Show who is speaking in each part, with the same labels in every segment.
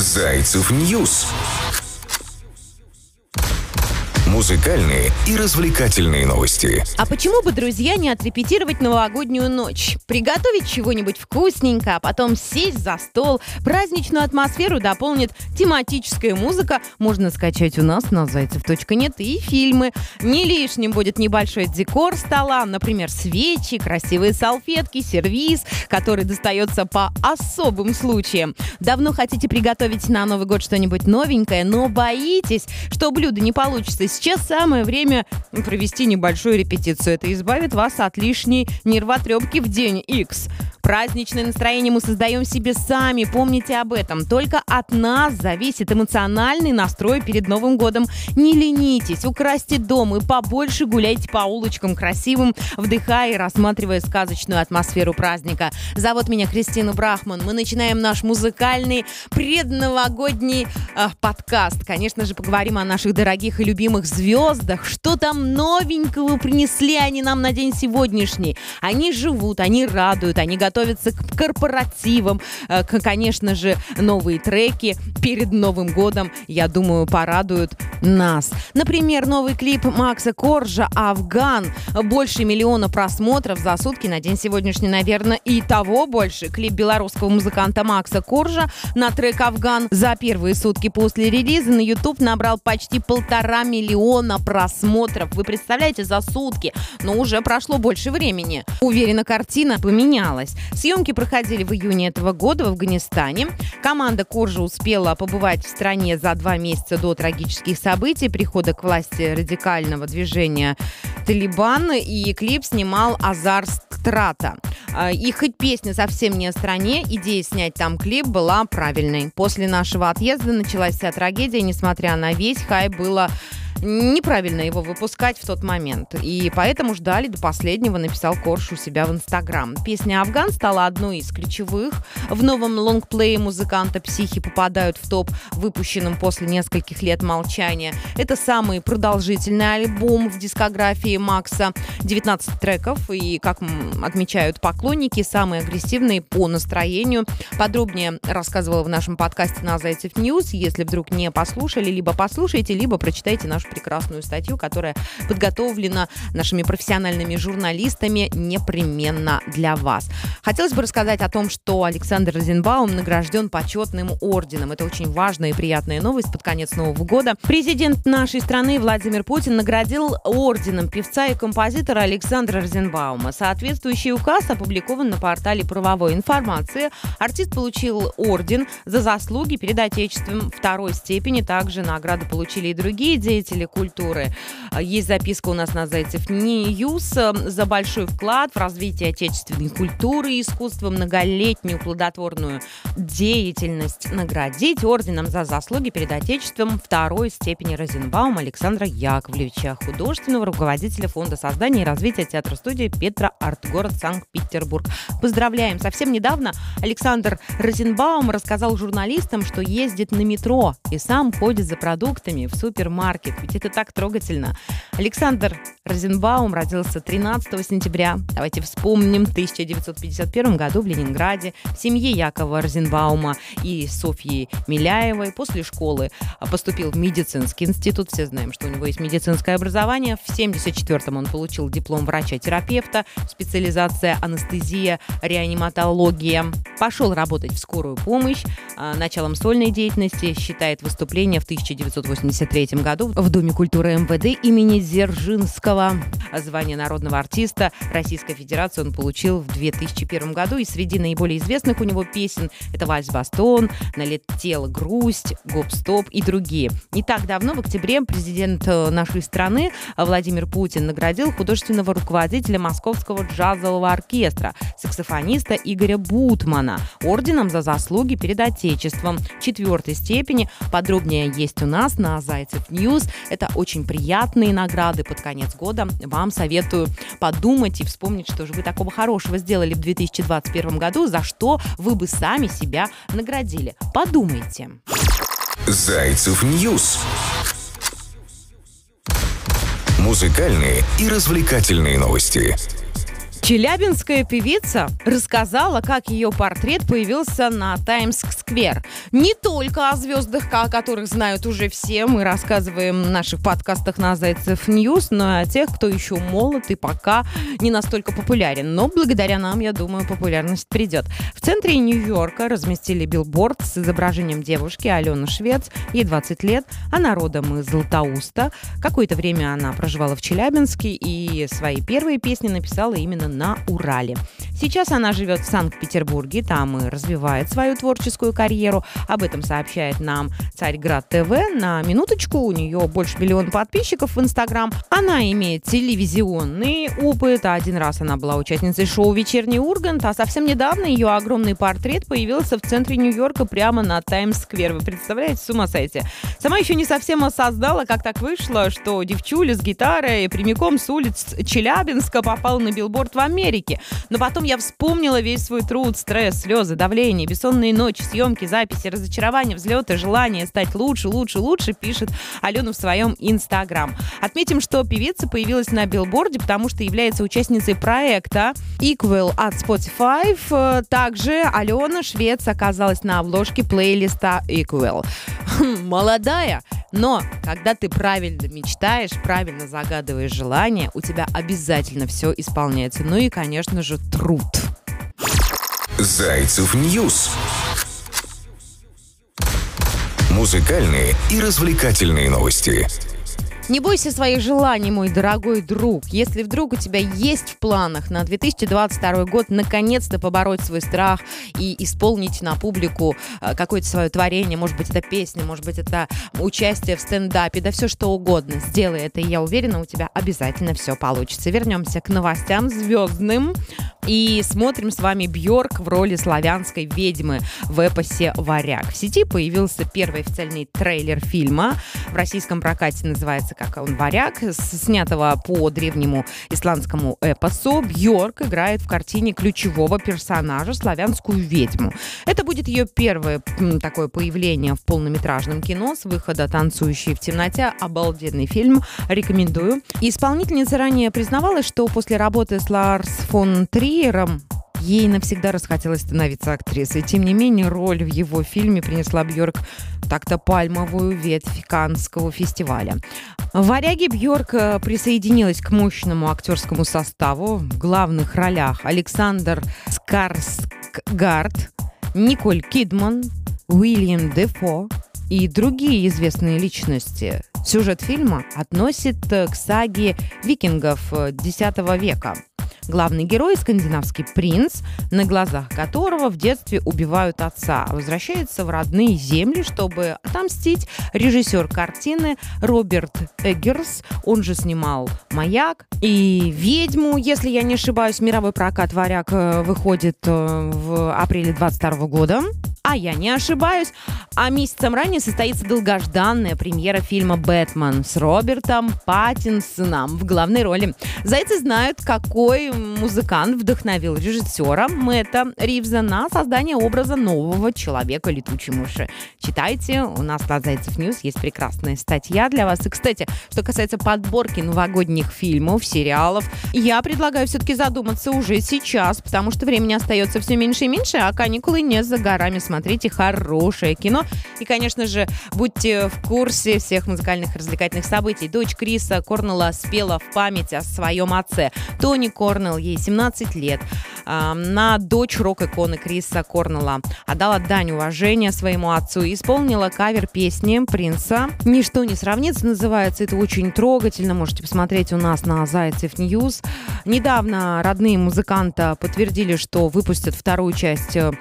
Speaker 1: Зайцев News. Музыкальные и развлекательные новости.
Speaker 2: А почему бы, друзья, не отрепетировать новогоднюю ночь? Приготовить чего-нибудь вкусненько, а потом сесть за стол. Праздничную атмосферу дополнит тематическая музыка. Можно скачать у нас на zaycev.net и фильмы. Не лишним будет небольшой декор стола, например, свечи, красивые салфетки, сервиз, который достается по особым случаям. Давно хотите приготовить на Новый год что-нибудь новенькое, но боитесь, что блюдо не получится Сейчас самое время провести небольшую репетицию. Это избавит вас от лишней нервотрепки в день X. Праздничное настроение мы создаем себе сами, помните об этом. Только от нас зависит эмоциональный настрой перед Новым годом. Не ленитесь, украсьте дом и побольше гуляйте по улочкам красивым, вдыхая и рассматривая сказочную атмосферу праздника. Зовут меня Кристина Брахман. Мы начинаем наш музыкальный предновогодний э, подкаст. Конечно же, поговорим о наших дорогих и любимых звездах. Что там новенького принесли они нам на день сегодняшний? Они живут, они радуют, они готовы готовятся к корпоративам, э, к, конечно же, новые треки перед Новым годом, я думаю, порадуют нас. Например, новый клип Макса Коржа «Афган». Больше миллиона просмотров за сутки на день сегодняшний, наверное, и того больше. Клип белорусского музыканта Макса Коржа на трек «Афган» за первые сутки после релиза на YouTube набрал почти полтора миллиона просмотров. Вы представляете, за сутки. Но уже прошло больше времени. Уверена, картина поменялась. Съемки проходили в июне этого года в Афганистане. Команда Коржа успела побывать в стране за два месяца до трагических событий, прихода к власти радикального движения Талибан, и клип снимал Азар Страта. А, и хоть песня совсем не о стране, идея снять там клип была правильной. После нашего отъезда началась вся трагедия, несмотря на весь хай было неправильно его выпускать в тот момент. И поэтому ждали до последнего, написал Корж у себя в Инстаграм. Песня «Афган» стала одной из ключевых. В новом лонгплее музыканта «Психи» попадают в топ, выпущенным после нескольких лет молчания. Это самый продолжительный альбом в дискографии Макса. 19 треков и, как отмечают поклонники, самые агрессивные по настроению. Подробнее рассказывала в нашем подкасте на Зайцев News. Если вдруг не послушали, либо послушайте, либо прочитайте наш прекрасную статью, которая подготовлена нашими профессиональными журналистами непременно для вас. Хотелось бы рассказать о том, что Александр Розенбаум награжден почетным орденом. Это очень важная и приятная новость под конец Нового года. Президент нашей страны Владимир Путин наградил орденом певца и композитора Александра Розенбаума. Соответствующий указ опубликован на портале правовой информации. Артист получил орден за заслуги перед Отечеством второй степени. Также награды получили и другие деятели деятели культуры. Есть записка у нас на Зайцев News э, за большой вклад в развитие отечественной культуры и искусства, многолетнюю плодотворную деятельность наградить орденом за заслуги перед Отечеством второй степени Розенбаума Александра Яковлевича, художественного руководителя Фонда создания и развития театра-студии Петра Артгород Санкт-Петербург. Поздравляем! Совсем недавно Александр Розенбаум рассказал журналистам, что ездит на метро и сам ходит за продуктами в супермаркет. Ведь это так трогательно. Александр Розенбаум родился 13 сентября. Давайте вспомним. В 1951 году в Ленинграде в семье Якова Розенбаума и Софьи Миляевой после школы поступил в медицинский институт. Все знаем, что у него есть медицинское образование. В 1974 он получил диплом врача-терапевта, специализация анестезия, реаниматология. Пошел работать в скорую помощь. А, началом сольной деятельности считает выступление в 1983 году в Доме культуры МВД имени Дзержинского. Звание народного артиста Российской Федерации он получил в 2001 году. И среди наиболее известных у него песен это «Вальс Бастон», «Налетела грусть», «Гоп-стоп» и другие. Не так давно, в октябре, президент э, нашей страны Владимир Путин наградил художественного руководителя Московского джазового оркестра, саксофониста Игоря Бутмана, орденом за заслуги перед Отечеством четвертой степени. Подробнее есть у нас на Зайцев News. Это очень приятные награды под конец года. Вам советую подумать и вспомнить, что же вы такого хорошего сделали в 2021 году, за что вы бы сами себя наградили. Подумайте.
Speaker 1: Зайцев News. Музыкальные и развлекательные новости.
Speaker 2: Челябинская певица рассказала, как ее портрет появился на Таймс-сквер. Не только о звездах, о которых знают уже все, мы рассказываем в наших подкастах на Зайцев News, но и о тех, кто еще молод и пока не настолько популярен. Но благодаря нам, я думаю, популярность придет. В центре Нью-Йорка разместили билборд с изображением девушки Алены Швец. Ей 20 лет, она родом из Златоуста. Какое-то время она проживала в Челябинске и свои первые песни написала именно на Урале. Сейчас она живет в Санкт-Петербурге, там и развивает свою творческую карьеру. Об этом сообщает нам Царьград ТВ. На минуточку, у нее больше миллиона подписчиков в Инстаграм. Она имеет телевизионный опыт. Один раз она была участницей шоу «Вечерний Ургант», а совсем недавно ее огромный портрет появился в центре Нью-Йорка прямо на Таймс-сквер. Вы представляете, с ума сойти. Сама еще не совсем осознала, как так вышло, что девчуля с гитарой прямиком с улиц Челябинска попала на билборд в Америке. Но потом я вспомнила весь свой труд, стресс, слезы, давление, бессонные ночи, съемки, записи, разочарования, взлеты, желание стать лучше, лучше, лучше, пишет Алена в своем Инстаграм. Отметим, что певица появилась на билборде, потому что является участницей проекта Equal от Spotify. Также Алена Швец оказалась на обложке плейлиста Equal. Молодая, но когда ты правильно мечтаешь, правильно загадываешь желание, у тебя обязательно все исполняется. Ну и, конечно же, труд.
Speaker 1: Зайцев News. Музыкальные и развлекательные новости.
Speaker 2: Не бойся своих желаний, мой дорогой друг. Если вдруг у тебя есть в планах на 2022 год наконец-то побороть свой страх и исполнить на публику э, какое-то свое творение, может быть, это песня, может быть, это участие в стендапе, да все что угодно, сделай это, и я уверена, у тебя обязательно все получится. Вернемся к новостям звездным и смотрим с вами Бьорк в роли славянской ведьмы в эпосе «Варяг». В сети появился первый официальный трейлер фильма. В российском прокате называется как он «Варяг», снятого по древнему исландскому эпосу. Бьорк играет в картине ключевого персонажа, славянскую ведьму. Это будет ее первое такое появление в полнометражном кино с выхода «Танцующие в темноте». Обалденный фильм, рекомендую. исполнительница ранее признавалась, что после работы с Ларс фон Три Триером ей навсегда расхотелось становиться актрисой. Тем не менее, роль в его фильме принесла Бьорк так-то пальмовую ветвь Каннского фестиваля. В «Варяге» Бьорк э, присоединилась к мощному актерскому составу. В главных ролях Александр Скарсгард, Николь Кидман, Уильям Дефо и другие известные личности. Сюжет фильма относит к саге викингов X века – Главный герой – скандинавский принц, на глазах которого в детстве убивают отца, возвращается в родные земли, чтобы отомстить. Режиссер картины Роберт Эггерс, он же снимал «Маяк» и «Ведьму», если я не ошибаюсь. Мировой прокат «Варяг» э, выходит э, в апреле 22 года а я не ошибаюсь, а месяцем ранее состоится долгожданная премьера фильма «Бэтмен» с Робертом Паттинсоном в главной роли. Зайцы знают, какой музыкант вдохновил режиссера Мэтта Ривза на создание образа нового человека летучей мыши. Читайте, у нас на Зайцев News есть прекрасная статья для вас. И, кстати, что касается подборки новогодних фильмов, сериалов, я предлагаю все-таки задуматься уже сейчас, потому что времени остается все меньше и меньше, а каникулы не за горами. Смотрите хорошее кино. И, конечно же, будьте в курсе всех музыкальных развлекательных событий. Дочь Криса Корнелла спела в память о своем отце. Тони Корнелл, ей 17 лет. На дочь рок-иконы Криса Корнелла отдала дань уважения своему отцу и исполнила кавер песни Принца. «Ничто не сравнится» называется. Это очень трогательно. Можете посмотреть у нас на Зайцев News. Недавно родные музыканта подтвердили, что выпустят вторую часть э,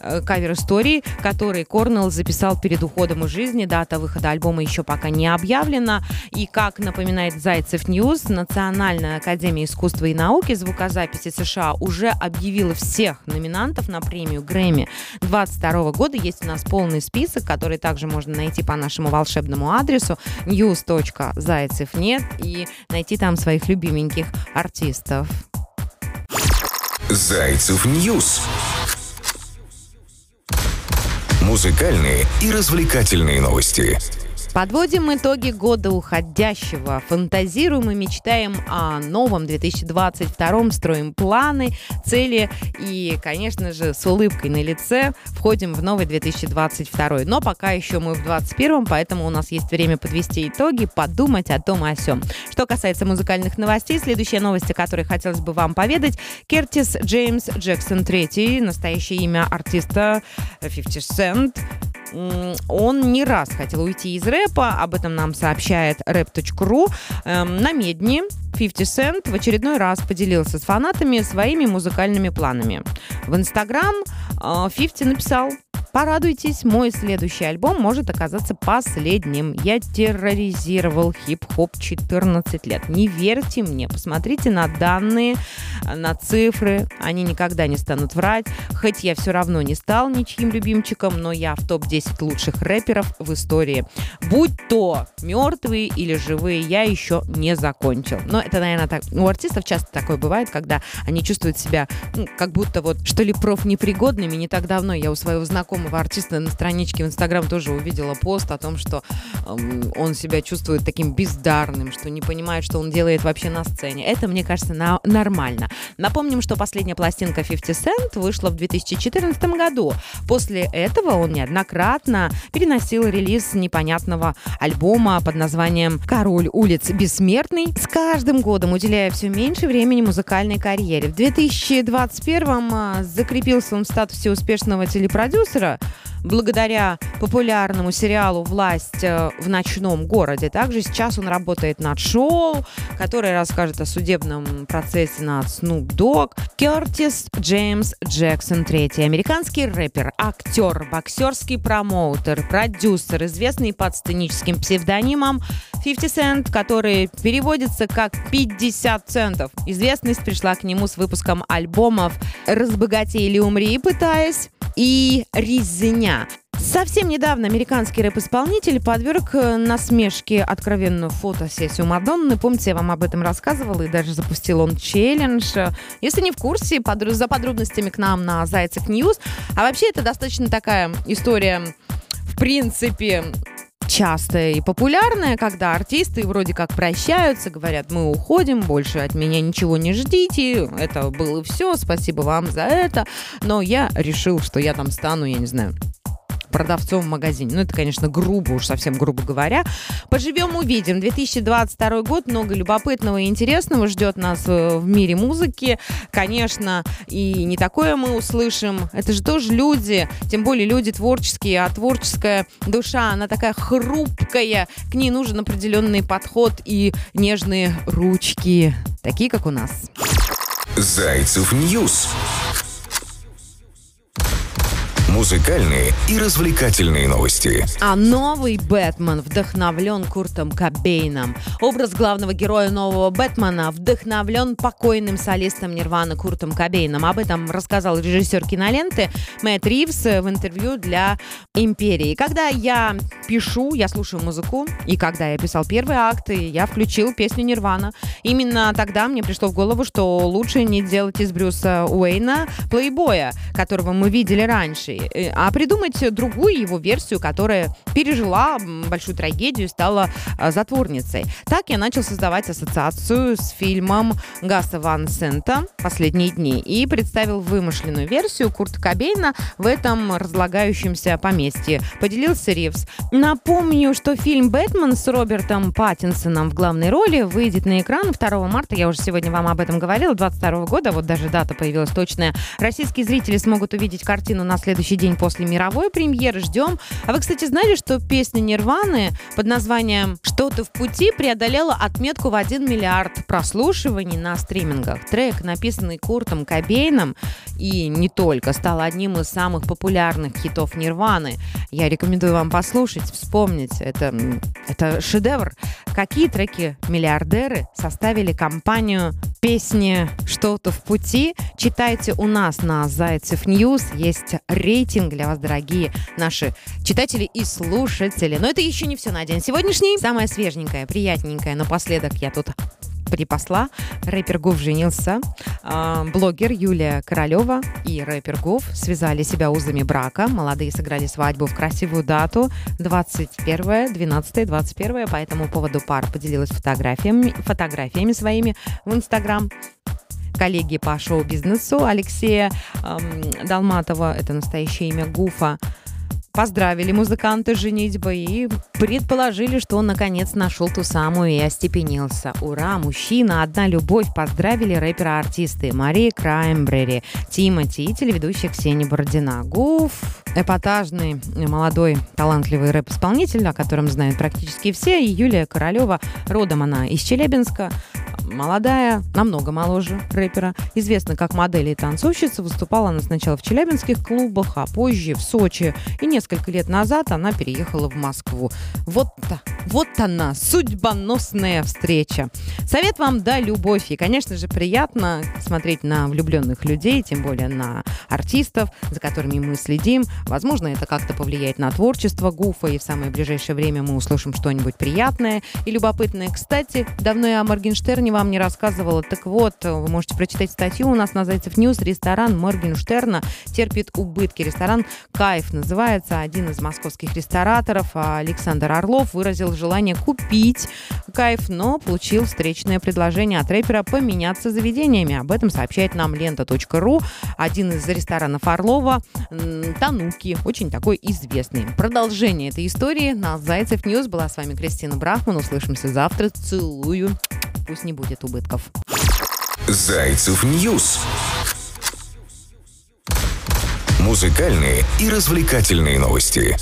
Speaker 2: кавер-истории, который Корнелл записал перед уходом из жизни. Дата выхода альбома еще пока не объявлена. И, как напоминает Зайцев News, Национальная академия искусства и науки звукозаписи США уже объявила всех номинантов на премию Грэмми 22 года. Есть у нас полный список, который также можно найти по нашему волшебному адресу news.zaycev.net и найти там своих любименьких артистов.
Speaker 1: Зайцев News. Музыкальные и развлекательные новости.
Speaker 2: Подводим итоги года уходящего. Фантазируем и мечтаем о новом 2022, строим планы, цели и, конечно же, с улыбкой на лице входим в новый 2022. Но пока еще мы в 2021, поэтому у нас есть время подвести итоги, подумать о том и о сём. Что касается музыкальных новостей, следующая новость, о которой хотелось бы вам поведать. Кертис Джеймс Джексон III, настоящее имя артиста 50 Cent, он не раз хотел уйти из рэпа, об этом нам сообщает rap.ru. Эм, на Медне 50 Cent в очередной раз поделился с фанатами своими музыкальными планами. В Инстаграм 50 э, написал Порадуйтесь, мой следующий альбом может оказаться последним. Я терроризировал хип-хоп 14 лет. Не верьте мне, посмотрите на данные, на цифры. Они никогда не станут врать. Хоть я все равно не стал ничьим любимчиком, но я в топ-10 лучших рэперов в истории. Будь то мертвые или живые, я еще не закончил. Но это, наверное, так. У артистов часто такое бывает, когда они чувствуют себя ну, как будто вот что ли профнепригодными. Не так давно я у своего знакомого знакомого артиста на страничке в Инстаграм тоже увидела пост о том, что он себя чувствует таким бездарным, что не понимает, что он делает вообще на сцене. Это, мне кажется, на нормально. Напомним, что последняя пластинка 50 Cent вышла в 2014 году. После этого он неоднократно переносил релиз непонятного альбома под названием «Король улиц бессмертный», с каждым годом уделяя все меньше времени музыкальной карьере. В 2021 а, закрепился он в статусе успешного телепродюсера, благодаря популярному сериалу «Власть э, в ночном городе». Также сейчас он работает над шоу, которое расскажет о судебном процессе над Snoop Dogg. Кертис Джеймс Джексон III. Американский рэпер, актер, боксерский промоутер, продюсер, известный под сценическим псевдонимом 50 Cent, который переводится как 50 центов. Известность пришла к нему с выпуском альбомов «Разбогатей или умри», пытаясь и резня. Совсем недавно американский рэп-исполнитель подверг э, насмешке откровенную фотосессию Мадонны. Помните, я вам об этом рассказывала и даже запустил он челлендж. Если не в курсе, под, за подробностями к нам на Зайцев News. А вообще это достаточно такая история, в принципе, частая и популярная, когда артисты вроде как прощаются, говорят, мы уходим, больше от меня ничего не ждите, это было все, спасибо вам за это, но я решил, что я там стану, я не знаю, продавцом в магазине. Ну, это, конечно, грубо, уж совсем грубо говоря. Поживем, увидим. 2022 год, много любопытного и интересного ждет нас э, в мире музыки. Конечно, и не такое мы услышим. Это же тоже люди, тем более люди творческие, а творческая душа, она такая хрупкая. К ней нужен определенный подход и нежные ручки, такие, как у нас.
Speaker 1: Зайцев News музыкальные и развлекательные новости.
Speaker 2: А новый Бэтмен вдохновлен Куртом Кобейном. Образ главного героя нового Бэтмена вдохновлен покойным солистом Нирваны Куртом Кобейном. Об этом рассказал режиссер киноленты Мэтт Ривз в интервью для Империи. Когда я пишу, я слушаю музыку, и когда я писал первые акты, я включил песню Нирвана. Именно тогда мне пришло в голову, что лучше не делать из Брюса Уэйна плейбоя, которого мы видели раньше. Э, а придумать другую его версию, которая пережила большую трагедию и стала а, затворницей. Так я начал создавать ассоциацию с фильмом Гаса Ван Сента «Последние дни» и представил вымышленную версию Курта Кобейна в этом разлагающемся поместье. Поделился Ривз. Напомню, что фильм «Бэтмен» с Робертом Паттинсоном в главной роли выйдет на экран 2 марта. Я уже сегодня вам об этом говорила, 22 года. Вот даже дата появилась точная. Российские зрители смогут увидеть картину на следующий следующий день после мировой премьеры. Ждем. А вы, кстати, знали, что песня Нирваны под названием «Что-то в пути» преодолела отметку в 1 миллиард прослушиваний на стримингах? Трек, написанный Куртом Кобейном и не только, стал одним из самых популярных хитов Нирваны. Я рекомендую вам послушать, вспомнить. Это, это шедевр. Какие треки миллиардеры составили компанию песни «Что-то в пути»? Читайте у нас на Зайцев News. Есть рейтинг рейтинг для вас, дорогие наши читатели и слушатели. Но это еще не все на день сегодняшний. Самое свеженькое, приятненькое. Напоследок я тут припасла. Рэпер Гуф женился. А, блогер Юлия Королева и рэпер Гуф связали себя узами брака. Молодые сыграли свадьбу в красивую дату 21 12 21 По этому поводу пара поделилась фотографиями, фотографиями своими в Инстаграм коллеги по шоу-бизнесу Алексея эм, Долматова, это настоящее имя Гуфа, поздравили музыканта с женитьбой и предположили, что он наконец нашел ту самую и остепенился. Ура, мужчина, одна любовь. Поздравили рэпера-артисты Мария Краймбрери, Тимати и телеведущая Ксения Бородина. Гуф, эпатажный, молодой, талантливый рэп-исполнитель, о котором знают практически все, и Юлия Королева, родом она из Челябинска, молодая, намного моложе рэпера. Известна как модель и танцовщица. Выступала она сначала в челябинских клубах, а позже в Сочи. И несколько лет назад она переехала в Москву. Вот, вот она, судьбоносная встреча. Совет вам да любовь. И, конечно же, приятно смотреть на влюбленных людей, тем более на артистов, за которыми мы следим. Возможно, это как-то повлияет на творчество Гуфа, и в самое ближайшее время мы услышим что-нибудь приятное и любопытное. Кстати, давно я о Моргенштерне вам не рассказывала. Так вот, вы можете прочитать статью у нас на Зайцев News. Ресторан Моргенштерна терпит убытки. Ресторан «Кайф» называется. Один из московских рестораторов, Александр Орлов, выразил желание купить «Кайф», но получил встречное предложение от рэпера поменяться заведениями. Об этом сообщает нам лента.ру. Один из ресторанов Орлова Тануки, очень такой известный. Продолжение этой истории на Зайцев News. Была с вами Кристина Брахман. Услышимся завтра. Целую пусть не будет убытков.
Speaker 1: Зайцев News. Музыкальные и развлекательные новости.